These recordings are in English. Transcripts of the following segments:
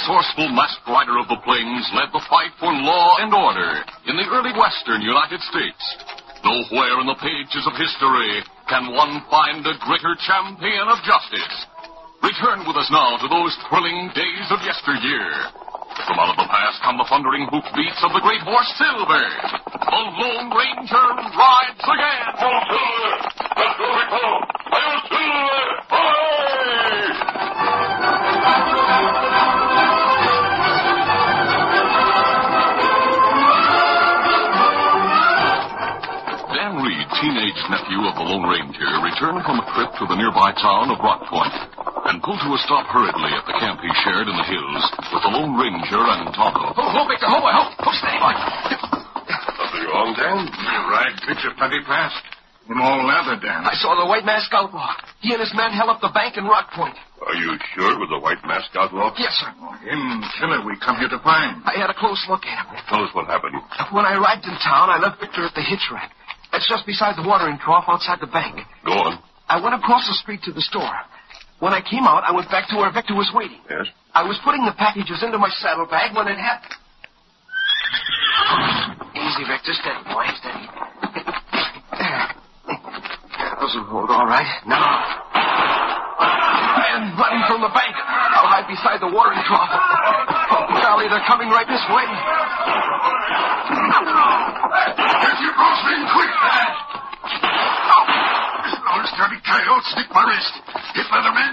Resourceful masked rider of the plains led the fight for law and order in the early western United States. Nowhere in the pages of history can one find a greater champion of justice. Return with us now to those thrilling days of yesteryear. From out of the past come the thundering hoofbeats of the great horse Silver. The Lone Ranger rides again. Silver! Hail Silver! Hooray! Nephew of the Lone Ranger, returned from a trip to the nearby town of Rock Point and pulled to a stop hurriedly at the camp he shared in the hills with the Lone Ranger and Tonto. Oh, oh, Victor, oh, oh, oh, steady, boy. Nothing wrong, Dan? You ride picture plenty fast. In all leather, Dan. I saw the white mask outlaw. He and his men held up the bank in Rock Point. Are you sure it was a white mask outlaw? Yes, sir. Him killer we come here to find. I had a close look at him. Tell us what happened. When I arrived in town, I left Victor at the hitch rack. That's just beside the watering trough outside the bank. Go on. I went across the street to the store. When I came out, I went back to where Victor was waiting. Yes? I was putting the packages into my saddlebag when it happened. Easy, Victor. Steady, boy. Steady. Those will hold all right. Now. And running from the bank. I'll hide beside the watering trough. Oh, golly, they're coming right this way. Get your crossing quick, Dan. Oh, those dirty coyotes snick my wrist. Hit Leatherman.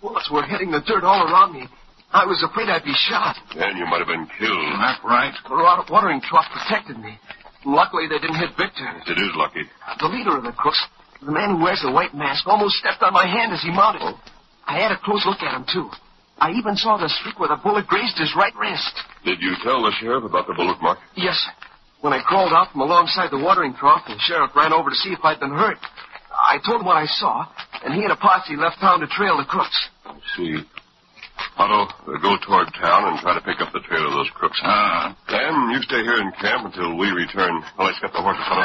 Bullets were hitting the dirt all around me. I was afraid I'd be shot. Dan, you might have been killed. That right? The wa- watering trough protected me. Luckily, they didn't hit Victor. It is lucky. Uh, the leader of the crooks, the man who wears the white mask, almost stepped on my hand as he mounted. Oh. I had a close look at him, too. I even saw the streak where the bullet grazed his right wrist. Did you tell the sheriff about the bullet mark? Yes. When I crawled out from alongside the watering trough, the sheriff ran over to see if I'd been hurt. I told him what I saw, and he and a posse left town to trail the crooks. I see. Otto, uh, go toward town and try to pick up the trail of those crooks. Ah. Dan, you stay here in camp until we return. Well, let's get the horses. The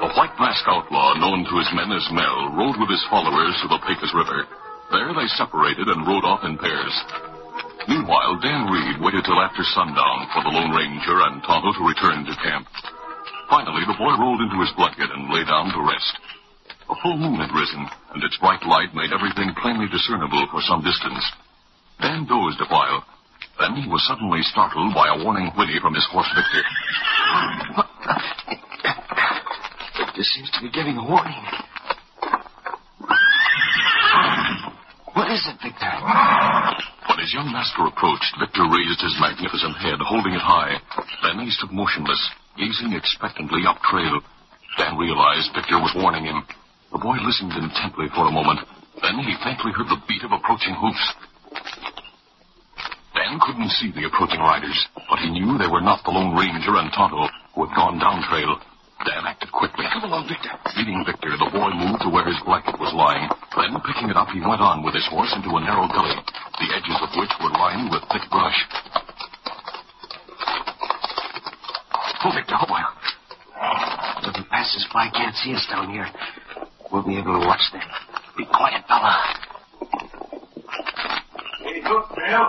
A white masked outlaw known to his men as Mel rode with his followers to the Pecos River. There they separated and rode off in pairs. Meanwhile, Dan Reed waited till after sundown for the Lone Ranger and Tonto to return to camp. Finally, the boy rolled into his blanket and lay down to rest. A full moon had risen, and its bright light made everything plainly discernible for some distance. Dan dozed a while. Then he was suddenly startled by a warning whinny from his horse Victor. Victor seems to be giving a warning. What is it, Victor? When his young master approached, Victor raised his magnificent head, holding it high. Then he stood motionless, gazing expectantly up trail. Dan realized Victor was warning him. The boy listened intently for a moment. Then he faintly heard the beat of approaching hoofs. Dan couldn't see the approaching riders, but he knew they were not the Lone Ranger and Tonto, who had gone down trail. Dan acted quickly. Come along, Victor. Leading Victor, the boy moved to where his blanket was lying. Then, picking it up, he went on with his horse into a narrow gully, the edges of which were lined with thick brush. Oh, Victor, hold on. If the passers-by can't see us down here, we'll be able to watch them. Be quiet, Bella. Hey, look, Bill.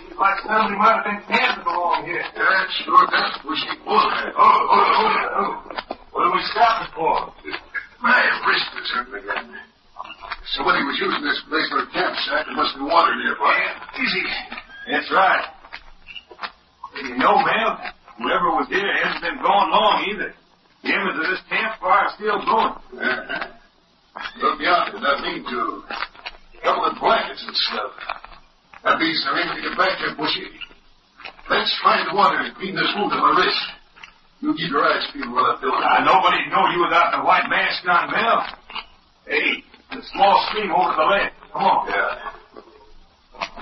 Seems like somebody might have been camping along here. Yeah, sure does. Bushy bull. Oh, oh, oh, oh. What are we stopping for? My wrist is hurting again. Somebody was using this place for a campsite. There must be water nearby. Yeah, easy. That's right. Hey, you know, Mel, whoever was here hasn't been gone long either. The embers of this campfire are still going. Uh-huh. Look yonder, that lean to. Couple of blankets and stuff. That means there ain't to get back there, Bushy. Let's find water and clean this wound on my wrist. You keep your eyes peeled while I fill it. Uh, nobody know you without the white mask on, Mel. Hey, the small stream over to the left. Come on. Yeah.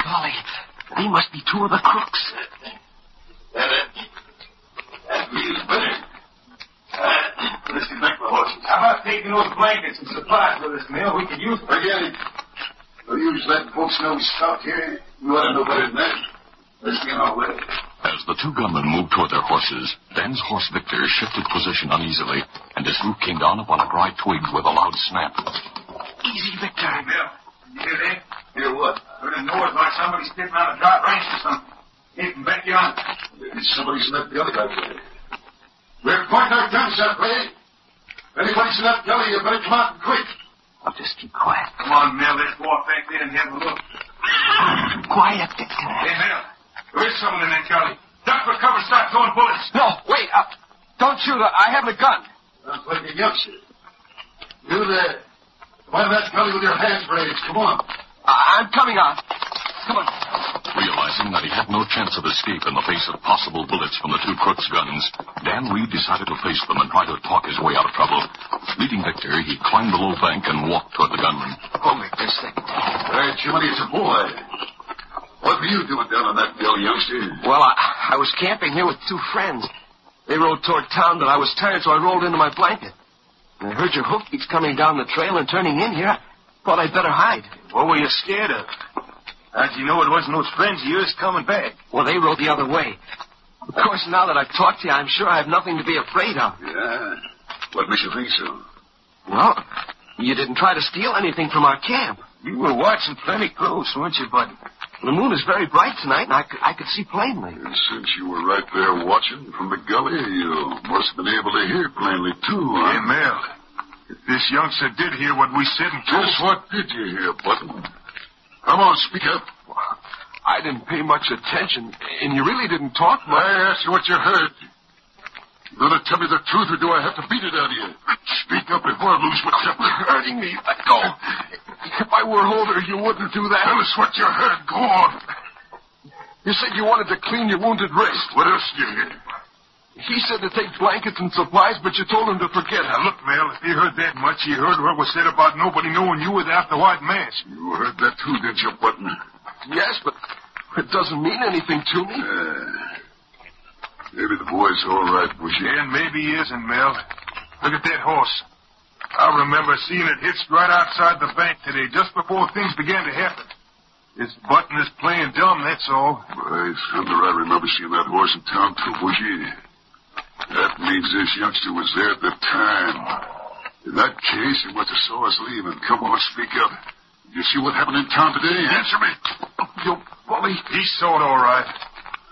Golly, they must be two of the crooks. That, that, that feels better. Uh, let's get back to. How about taking those blankets and supplies with us, Mel? We could use them. Forget it. We'll use letting folks know we stopped here. We ought to know better than that. Let's get on our way. As the two gunmen moved toward their horses, Dan's horse Victor shifted position uneasily, and his hoof came down upon a dry twig with a loud snap. Easy, Victor. Mel, you hear that? Hear what? Heard a noise like somebody sitting on a dry branch or something. Hitting back yonder. Somebody's left the other guy there. We're pointing our guns that way. Anybody's in that gully, you better come out and quick. I'll just keep quiet. Come on, Mel. Let's off back there and have a look. Quiet, Victor. Hey, Mel. There is someone in that gully. Duck for cover. Start throwing bullets. No, wait. Uh, don't shoot. I have a gun. Sounds like a youngster. You there. Come out of that gully with your hands raised. Come on. I- I'm coming on. Come on. Realizing that he had no chance of escape in the face of possible bullets from the two crooks' guns, Dan Reed decided to face them and try to talk his way out of trouble. Leading Victor, he climbed the low bank and walked toward the gunman. Oh, Victor, stick. Hey, Jimmy, it's a boy. What were you doing down on that gully, youngster? Well, I, I was camping here with two friends. They rode toward town, but I was tired, so I rolled into my blanket. And I heard your hoofbeats coming down the trail and turning in here. I thought I'd better hide. What were you scared of? How'd you know it wasn't those friends of yours coming back? Well, they rode the other way. Of course, now that I've talked to you, I'm sure I have nothing to be afraid of. Yeah. What makes you think so? Well, you didn't try to steal anything from our camp. You were watching plenty close, weren't you, buddy? The moon is very bright tonight, and I could, I could see plainly. And since you were right there watching from the gully, you must have been able to hear plainly, too, huh? Hey, Mel. If this youngster did hear what we said and told Just what did you hear, Button? Come on, speak up. I didn't pay much attention, and you really didn't talk much. I asked you what you heard. You gonna tell me the truth, or do I have to beat it out of you? Speak up before I lose my temper. You're hurting me. Let go. If I were older, you wouldn't do that. Tell us what you heard. Go on. You said you wanted to clean your wounded wrist. What else did you hear? He said to take blankets and supplies, but you told him to forget it. Now, look, Mel, if he heard that much, he heard what was said about nobody knowing you without the white mask. You heard that too, didn't you, Button? Yes, but it doesn't mean anything to me. Uh, maybe the boy's all right, Bushy. And maybe he isn't, Mel. Look at that horse. I remember seeing it hitched right outside the bank today, just before things began to happen. This button is playing dumb, that's all. By thunder, I remember seeing that horse in town too, Bushy. That means this youngster was there at the time. In that case, he must have saw us leaving. come on, speak up. You see what happened in town today? Answer me. You bully. He saw it all right.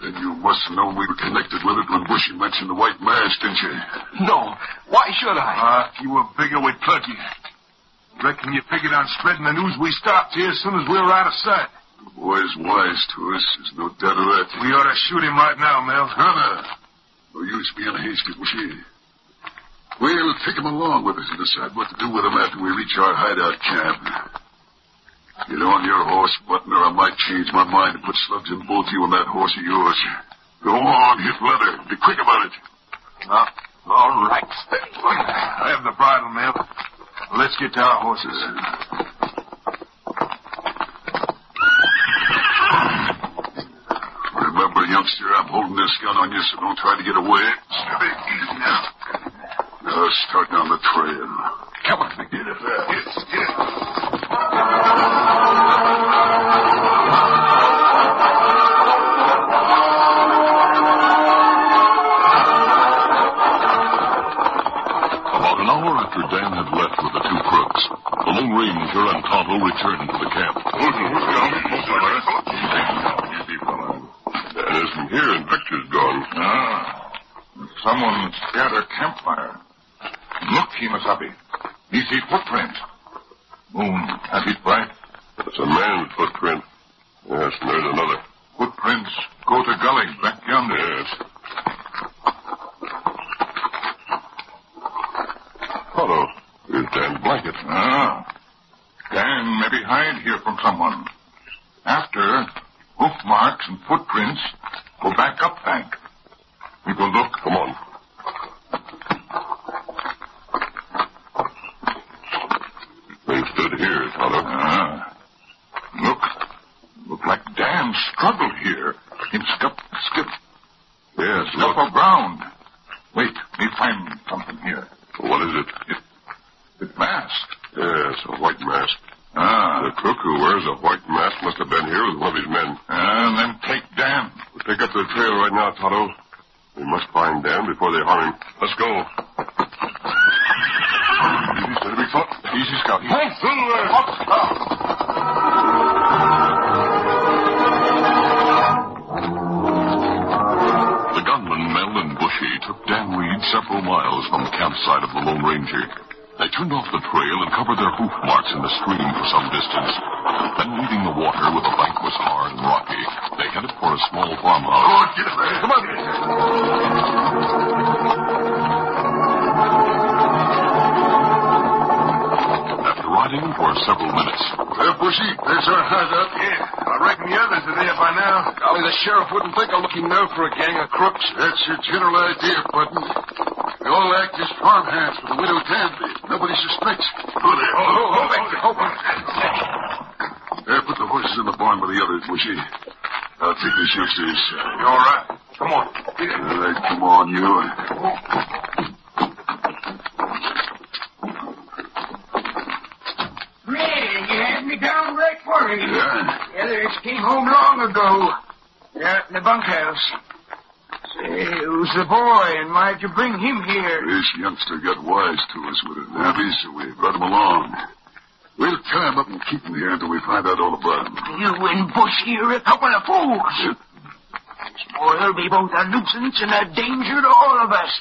Then you must have known we were connected with it when Bushy mentioned the white mask, didn't you? No. Why should I? Ah, you were bigger with Pluggy. Reckon you figured on spreading the news we stopped here as soon as we were out of sight. The boy's wise to us. There's no doubt of that. We ought to shoot him right now, Mel. Hunter, no use being hasty, Bushy. We'll take him along with us and decide what to do with him after we reach our hideout camp. Get on your horse, Button, or I might change my mind and put slugs in both you and that horse of yours. Go on, hit leather. Be quick about it. Uh, all right. I have the bridle, Mel. Let's get to our horses. Remember, youngster, I'm holding this gun on you, so don't try to get away. Steady, easy now. Now start down the trail. Come on, get it there. Get it, get it. About an hour after Dan had left with the two crooks, the Lone Ranger and Tonto returned to the camp. Easy, fella. Dan isn't here and Victor's gone. Ah. Someone scared a campfire. Look, Kemosabe. You see footprints. Moon, has it bright? It's a man's footprint. Yes, and there's another. Footprints go to gully back yonder. Yes. Hello. Here's Dan Blanket. Ah. Dan maybe hide here from someone. After, hoof marks and footprints go back up bank. We will look. Come on. Stood here, Tonto. Ah. Look. Look like Dan struggled here. In scuff, skip, Yes, look. of ground. Wait, me find something here. What is it? It mask. Yes, a white mask. Ah. The crook who wears a white mask must have been here with one of his men. And then take Dan. We'll pick up the trail right now, Tonto. We must find Dan before they harm him. Let's go. Easy, steady, big foot. Easy, Scout. The gunmen, Mel and Bushy, took Dan Reed several miles from the campsite of the Lone Ranger. They turned off the trail and covered their hoof marks in the stream for some distance. Then, leaving the water where the bank was hard and rocky, they headed for a small farmhouse. get it. Come on. For several minutes, There, Bushy. There's our hideout. Yeah, I reckon the others are there by now. Golly, the sheriff wouldn't think of looking now for a gang of crooks. That's your general idea, Button. They all act as farmhands for the widow Danby. Nobody suspects. Oh, Good. Oh, oh, oh, back to Hope. There, put the horses in the barn with the others, Bushy. I'll take this youngster inside. You all right? Come on. All right, come on, you. Oh. Man, you had me downright worried. Yeah? The others came home long ago. They're in the bunkhouse. Say, who's the boy, and why'd you bring him here? This youngster got wise to us with it, Nabby, so we brought him along. We'll tie him up and keep him here until we find out all about him. You and Bushy are a couple of fools. This boy'll be both a nuisance and a danger to all of us.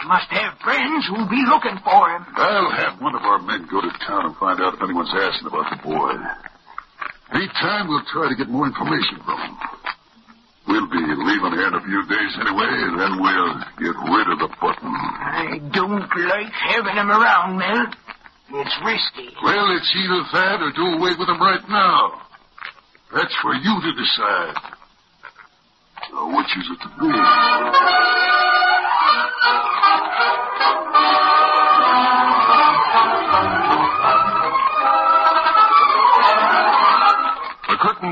You must have friends who'll be looking for him. I'll have one of our men go to town and find out if anyone's asking about the boy. Anytime we'll try to get more information from him. We'll be leaving here in a few days anyway, and then we'll get rid of the button. I don't like having him around, Mel. It's risky. Well, it's either that or do away with him right now. That's for you to decide. So which is it to be?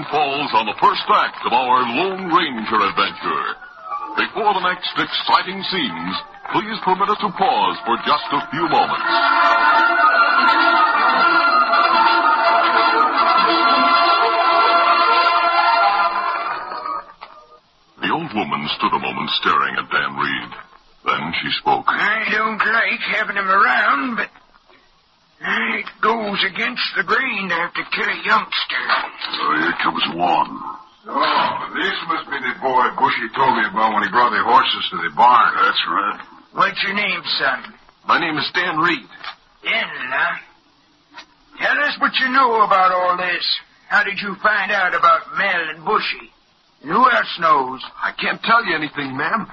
Falls on the first act of our Lone Ranger adventure. Before the next exciting scenes, please permit us to pause for just a few moments. The old woman stood a moment staring at Dan Reed. Then she spoke. I don't like having him around, but goes against the grain to have to kill a youngster. Oh, here comes one. Oh, this must be the boy Bushy told me about when he brought the horses to the barn. That's right. What's your name, son? My name is Dan Reed. Denton, huh? Tell us what you know about all this. How did you find out about Mel and Bushy? And who else knows? I can't tell you anything, ma'am.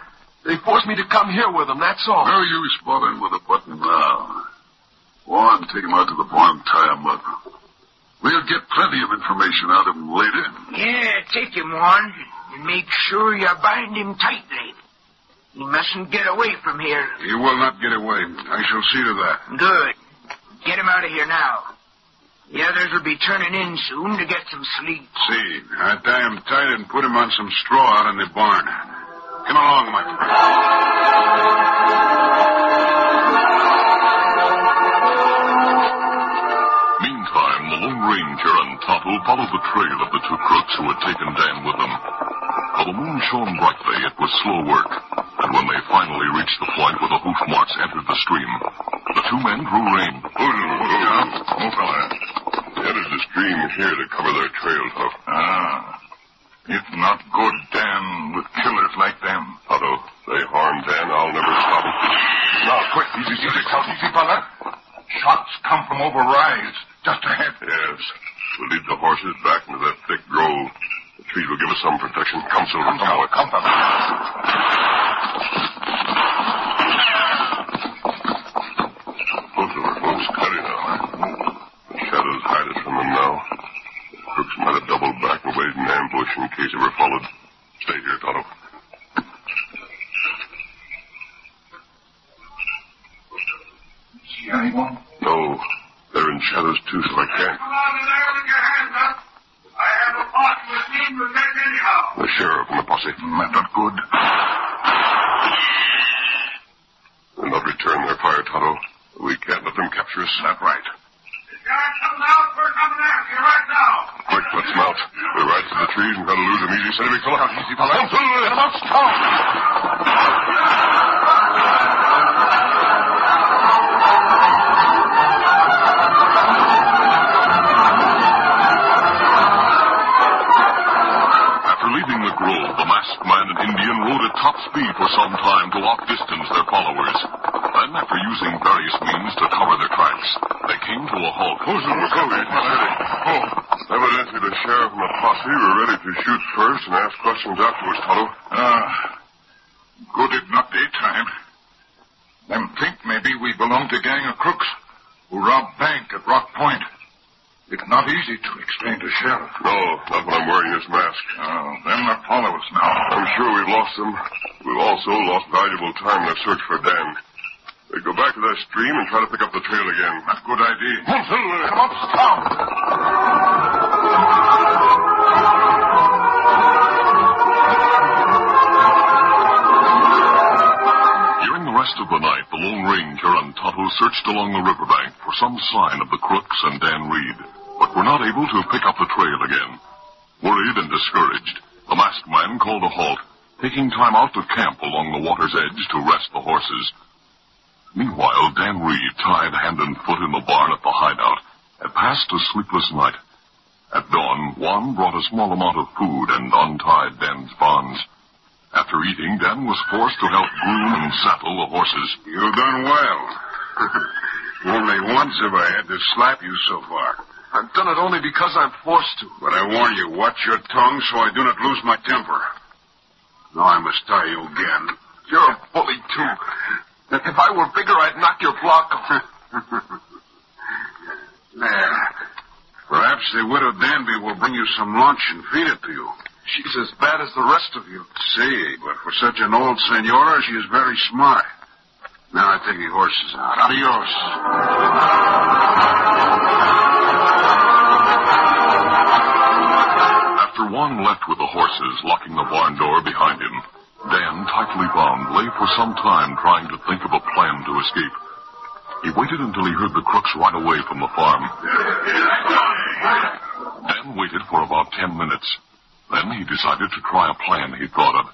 They forced me to come here with them, that's all. No use bothering with a button now. Go on, take him out to the barn, tie him up. We'll get plenty of information out of him later. Yeah, take him one, and make sure you bind him tightly. He mustn't get away from here. He will not get away. I shall see to that. Good. Get him out of here now. The others will be turning in soon to get some sleep. See, I tie him tight and put him on some straw out in the barn. Come along, my Ranger and Tonto followed the trail of the two crooks who had taken Dan with them. While the moon shone brightly, it was slow work, and when they finally reached the point where the hoof marks entered the stream, the two men drew rein. Oh, fella. Entered the stream here to cover their trail, Huff. Ah. It's not good, Dan, with killers like them. Otto, they harm Dan. I'll never stop them. Now, quick, easy, easy, easy, easy, fella. Shots come from over rise, just ahead. Yes. We'll lead the horses back into that thick grove. The trees will give us some protection. Come, Silver. Come, boy. Come, fella. Oh, Silver, folks, steady now. The shadows hide us from them now. The crooks might have doubled back and waited in ambush in case they were followed. Stay here, Tonto. See anyone? No, they're in shadows too, so I can't. Come on in there with your hands up. I have a posse with me to take anyhow. The sheriff and the posse. That's not good. They'll not return their fire, Tonto. We can't let them capture us. That's right. If you aren't coming out, we're coming after you right now. Quick, let's mount. We're right to the trees and gotta lose them easy. Steady, big fella. Easy, fella. Come, Silver. Get 'em out strong. After leaving the grove, the masked man and Indian rode at top speed for some time to outdistance their followers. Then, after using various means to cover their tracks, they came to a halt. Oh, Silver, come here. Oh, evidently the sheriff and the posse were ready to shoot first and ask questions afterwards, Tonto. Ah. Good it not daytime. Them think maybe we belong to gang of crooks who robbed bank at Rock Point. It's not easy to explain to sheriff. No, not when I'm wearing this mask. Oh, them that follow us now. I'm sure we've lost them. We've also lost valuable time in the search for Dan. They go back to that stream and try to pick up the trail again. That's a good idea. Come up, stop. During the rest of the night, the Lone Ranger and Tonto searched along the riverbank for some sign of the crooks and Dan Reed, but were not able to pick up the trail again. Worried and discouraged, the masked man called a halt, taking time out to camp along the water's edge to rest the horses. Meanwhile, Dan Reed, tied hand and foot in the barn at the hideout, had passed a sleepless night. At dawn, Juan brought a small amount of food and untied Dan's bonds. After eating, Dan was forced to help groom and saddle the horses. You've done well. only once have I had to slap you so far. I've done it only because I'm forced to. But I warn you, watch your tongue so I do not lose my temper. Now I must tie you again. You're a bully, too. If I were bigger, I'd knock your block off. there. Perhaps the widow Danby will bring you some lunch and feed it to you. She's as bad as the rest of you. See, but for such an old senora, she is very smart. Now I take the horses out. Adios. Juan left with the horses, locking the barn door behind him, Dan, tightly bound, lay for some time trying to think of a plan to escape. He waited until he heard the crooks ride away from the farm. Dan waited for about ten minutes. Then he decided to try a plan he'd thought of.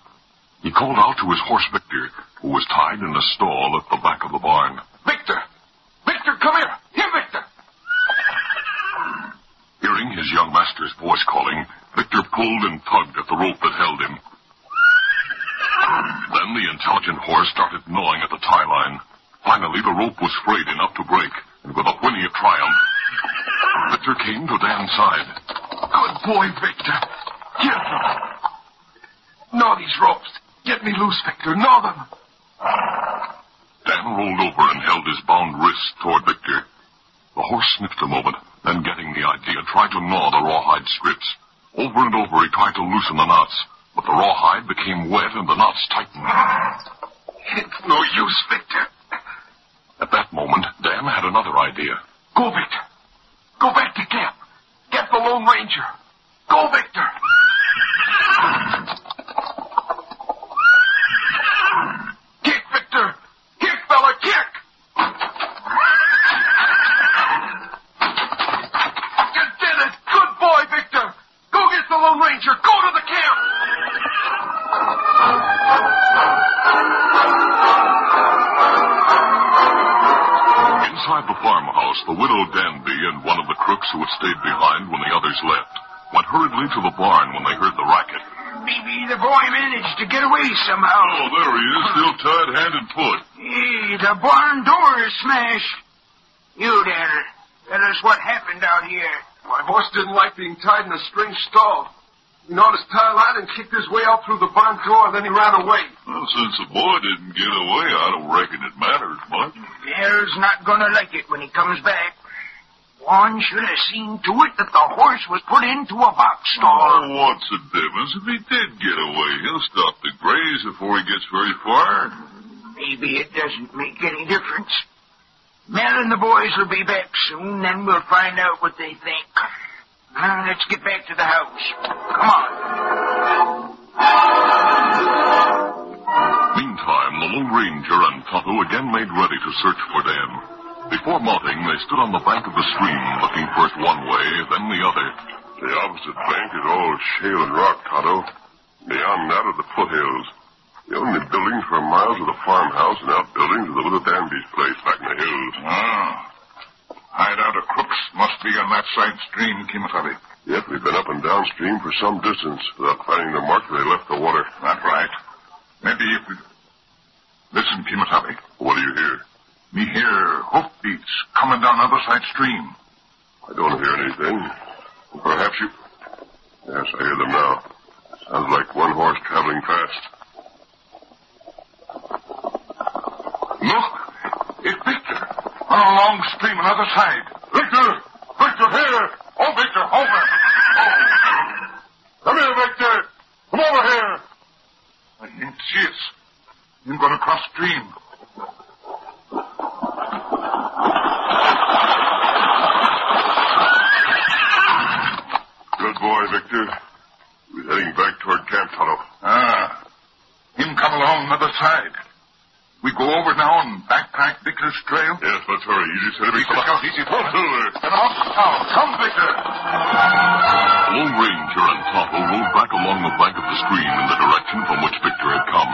He called out to his horse Victor, who was tied in a stall at the back of the barn. Victor! Victor, come here! Here, Victor! Hearing his young master's voice calling, Victor pulled and tugged at the rope that held him. Then the intelligent horse started gnawing at the tie line. Finally, the rope was frayed enough to break, and with a whinny of triumph, Victor came to Dan's side. Good boy, Victor. Get them. Gnaw these ropes. Get me loose, Victor. Gnaw them. Dan rolled over and held his bound wrists toward Victor. The horse sniffed a moment, then getting the idea, tried to gnaw the rawhide strips. Over and over he tried to loosen the knots, but the rawhide became wet and the knots tightened. It's no use, Victor. At that moment, Dan had another idea. Go, Victor. Go back to camp. Get the Lone Ranger. Go, Victor. The widow Danby and one of the crooks who had stayed behind when the others left went hurriedly to the barn when they heard the racket. Maybe the boy managed to get away somehow. Oh, there he is, still tied hand and foot. Hey, the barn door is smashed. You there, tell us what happened out here. My horse didn't like being tied in a string stall. He noticed his tie and kicked his way out through the barn door, and then he ran away. Well, since the boy didn't get away, I don't reckon it matters much. Bear's not gonna like it when he comes back. One should have seen to it that the horse was put into a box stall. Oh, what's the difference? If he did get away, he'll stop to graze before he gets very far. Maybe it doesn't make any difference. Mel and the boys will be back soon, then we'll find out what they think. Now, let's get back to the house. Come on. Meantime, the Lone Ranger and Tonto again made ready to search for Dan. Before mounting, they stood on the bank of the stream, looking first one way, then the other. The opposite bank is all shale and rock, Tonto. Beyond that are the foothills. The only buildings for miles are the farmhouse and outbuildings of the little Danby's place back in the hills. Ah. Hideout of crooks must be on that side stream, Kemosabe. Yet we've been up and downstream for some distance without finding the mark they left the water. That's right. Maybe if we... Listen, Kemosabe. What do you hear? Me hear hoofbeats coming down other side stream. I don't hear anything. Perhaps you... Yes, I hear them now. Sounds like one horse traveling fast. Look! It's. On a long stream on the other side. Victor! Victor, here! Oh, Victor, over! Come here, Victor! Come over here! I ain't see it. I'm going to cross stream. Good boy, Victor. We're heading back toward Camp Tunnel. Ah. Him come along the other side. We go over now and backtrack Victor's trail? Yes, let's hurry. Easy, steady, Easy. Scout, easy, fella. Silver. And off to town. Come, Victor. Lone Ranger and Tonto rode back along the bank of the stream in the direction from which Victor had come.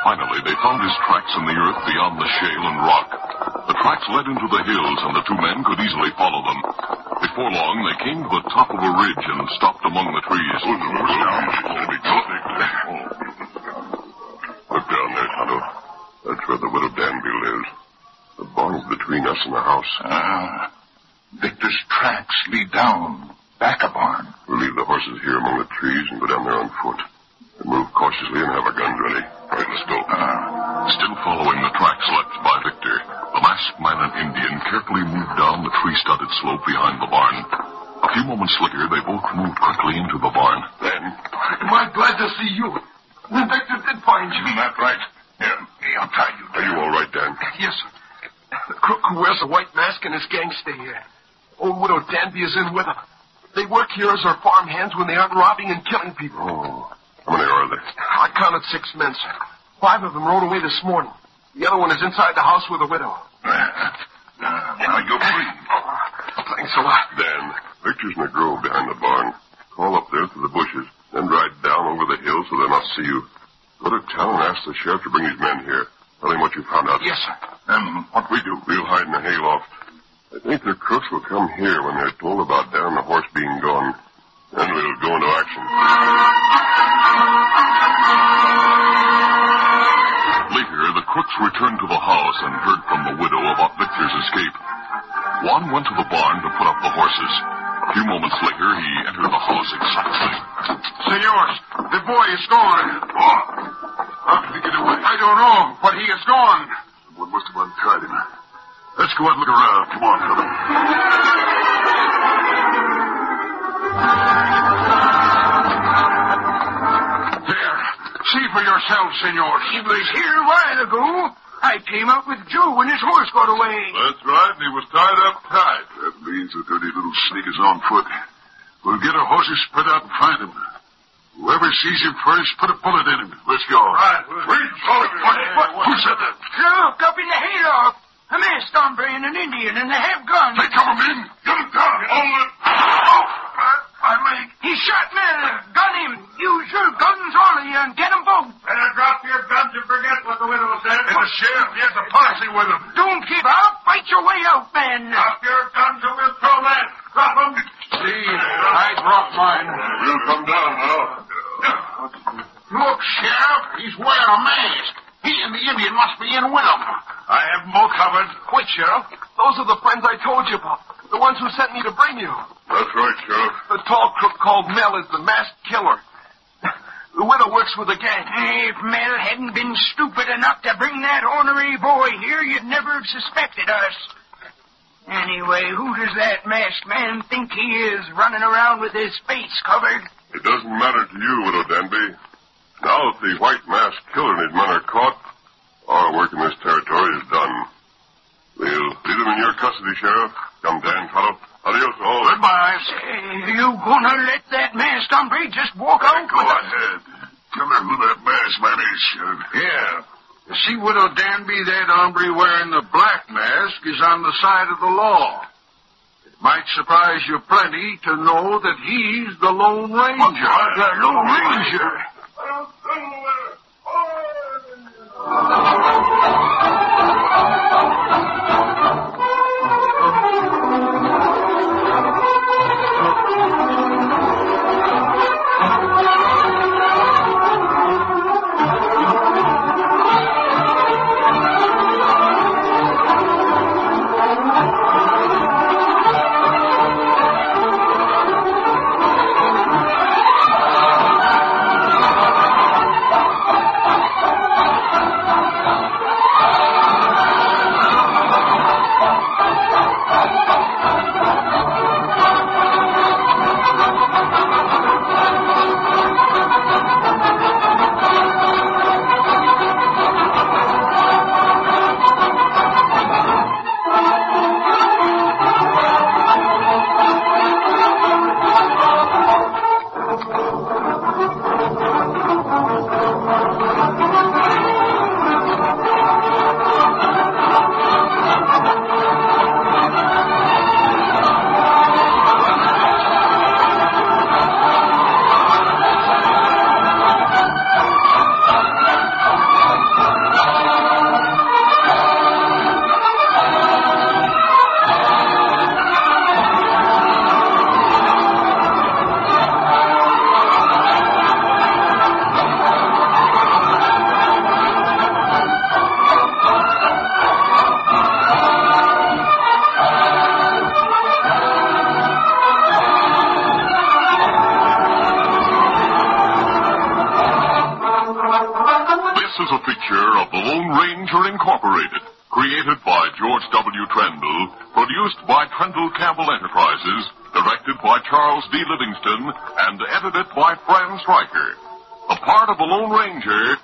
Finally, they found his tracks in the earth beyond the shale and rock. The tracks led into the hills, and the two men could easily follow them. Before long, they came to the top of a ridge and stopped among the trees. Easy, steady, go, Victor. Look down there, Tonto. That's where the widow Danby lives. The barn's between us the house. Ah. Victor's tracks lead down. Back a barn. We'll leave the horses here among the trees and go down there on foot. And move cautiously and have our guns ready. All right, let's go. Ah. Still following the tracks left by Victor, the masked man and Indian carefully moved down the tree-studded slope behind the barn. A few moments later, they both moved quickly into the barn. Then, Am I glad to see you? Victor did find you. Isn't that right? Here, me, I'll tie you are you all right, Dan? Yes, sir. Crook who wears a white mask and his gang stay here. Old widow Danby is in with them. They work here as our farm hands when they aren't robbing and killing people. Oh. How many are there? I counted six men, sir. Five of them rode away this morning. The other one is inside the house with the widow. Ah, now you're free. Thanks a lot. Dan, Victor's in the grove behind the barn. Call up there through the bushes, then ride down over the hill so they'll not see you. Go to town and ask the sheriff to bring his men here. Tell him what you found out. Yes, sir. Then what we do? We'll hide in the hayloft. I think the crooks will come here when they're told about Dan the horse being gone. Then we'll go into action. Later, the crooks returned to the house and heard from the widow about Victor's escape. Juan went to the barn to put up the horses. A few moments later, he entered the house excitedly. Senors, the boy is gone. Oh! How did he get away? I don't know, but he is gone. Must have untied him. Let's go out and look around. Come on, fellow. There. See for yourself, senor. He was here a while ago. I came out with Joe when his horse got away. That's right, and he was tied up tight. That means the dirty little sneak is on foot. We'll get our horses spread out and find him. Whoever sees him first, put a bullet in him. Let's go. Right. Wait, Charlie. What? Who said that? Look, up in the hayloft. A masked hombre and an Indian, and they have guns. They cover him in. Get him down. Hold it. Oh, My leg. He shot Mel. Gun him. Use your guns, all of you, and get them both. Better drop your guns and forget what the widow said. And the sheriff, he has a posse with him. Don't give up. Fight your way out, men. Drop your guns or we'll throw that. Drop them. See, I dropped mine. We'll come down now. Look, Sheriff, he's wearing a mask. He and the Indian must be in with him. I have them all covered. Wait, Sheriff. Those are the friends I told you about. The ones who sent me to bring you. That's right, Sheriff. The tall crook called Mel is the masked killer. The widow works with the gang. If Mel hadn't been stupid enough to bring that ornery boy here, you'd never have suspected us. Anyway, who does that masked man think he is running around with his face covered? It doesn't matter to you, Widow Danby. Now that the white masked killer and his men are caught, our work in this territory is done. We'll leave them in your custody, Sheriff. Come, Dan, fellow. Adios, all. Goodbye. Say, you gonna let that masked hombre just walk out Go us? ahead. Tell me who that masked man is, Sheriff. Yeah. You see, Widow Danby, that hombre wearing the black mask is on the side of the law. Might surprise you plenty to know that he's the Lone Ranger. The Lone Ranger. Charles D. Livingston, and edited by Fran Striker. A part of the Lone Ranger